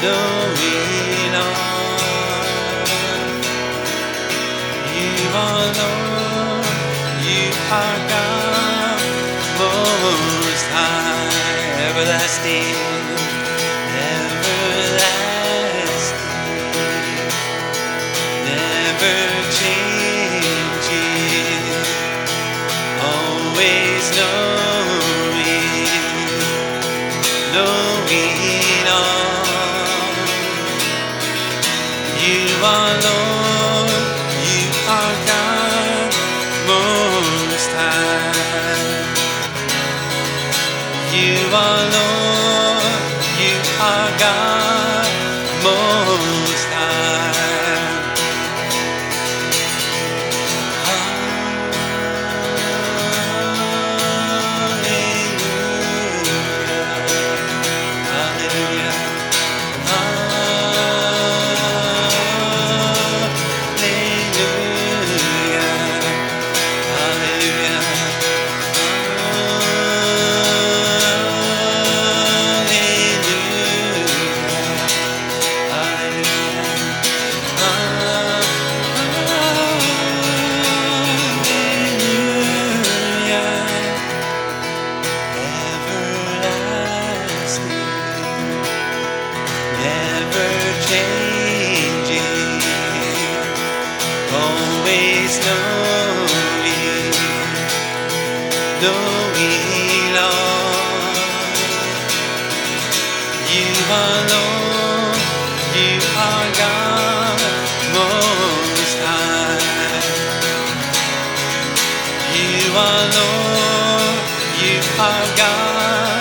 You are Lord, you are God, most high, everlasting. You are Lord, you are God, You are Lord, you are God, most high. You are Lord, you are God,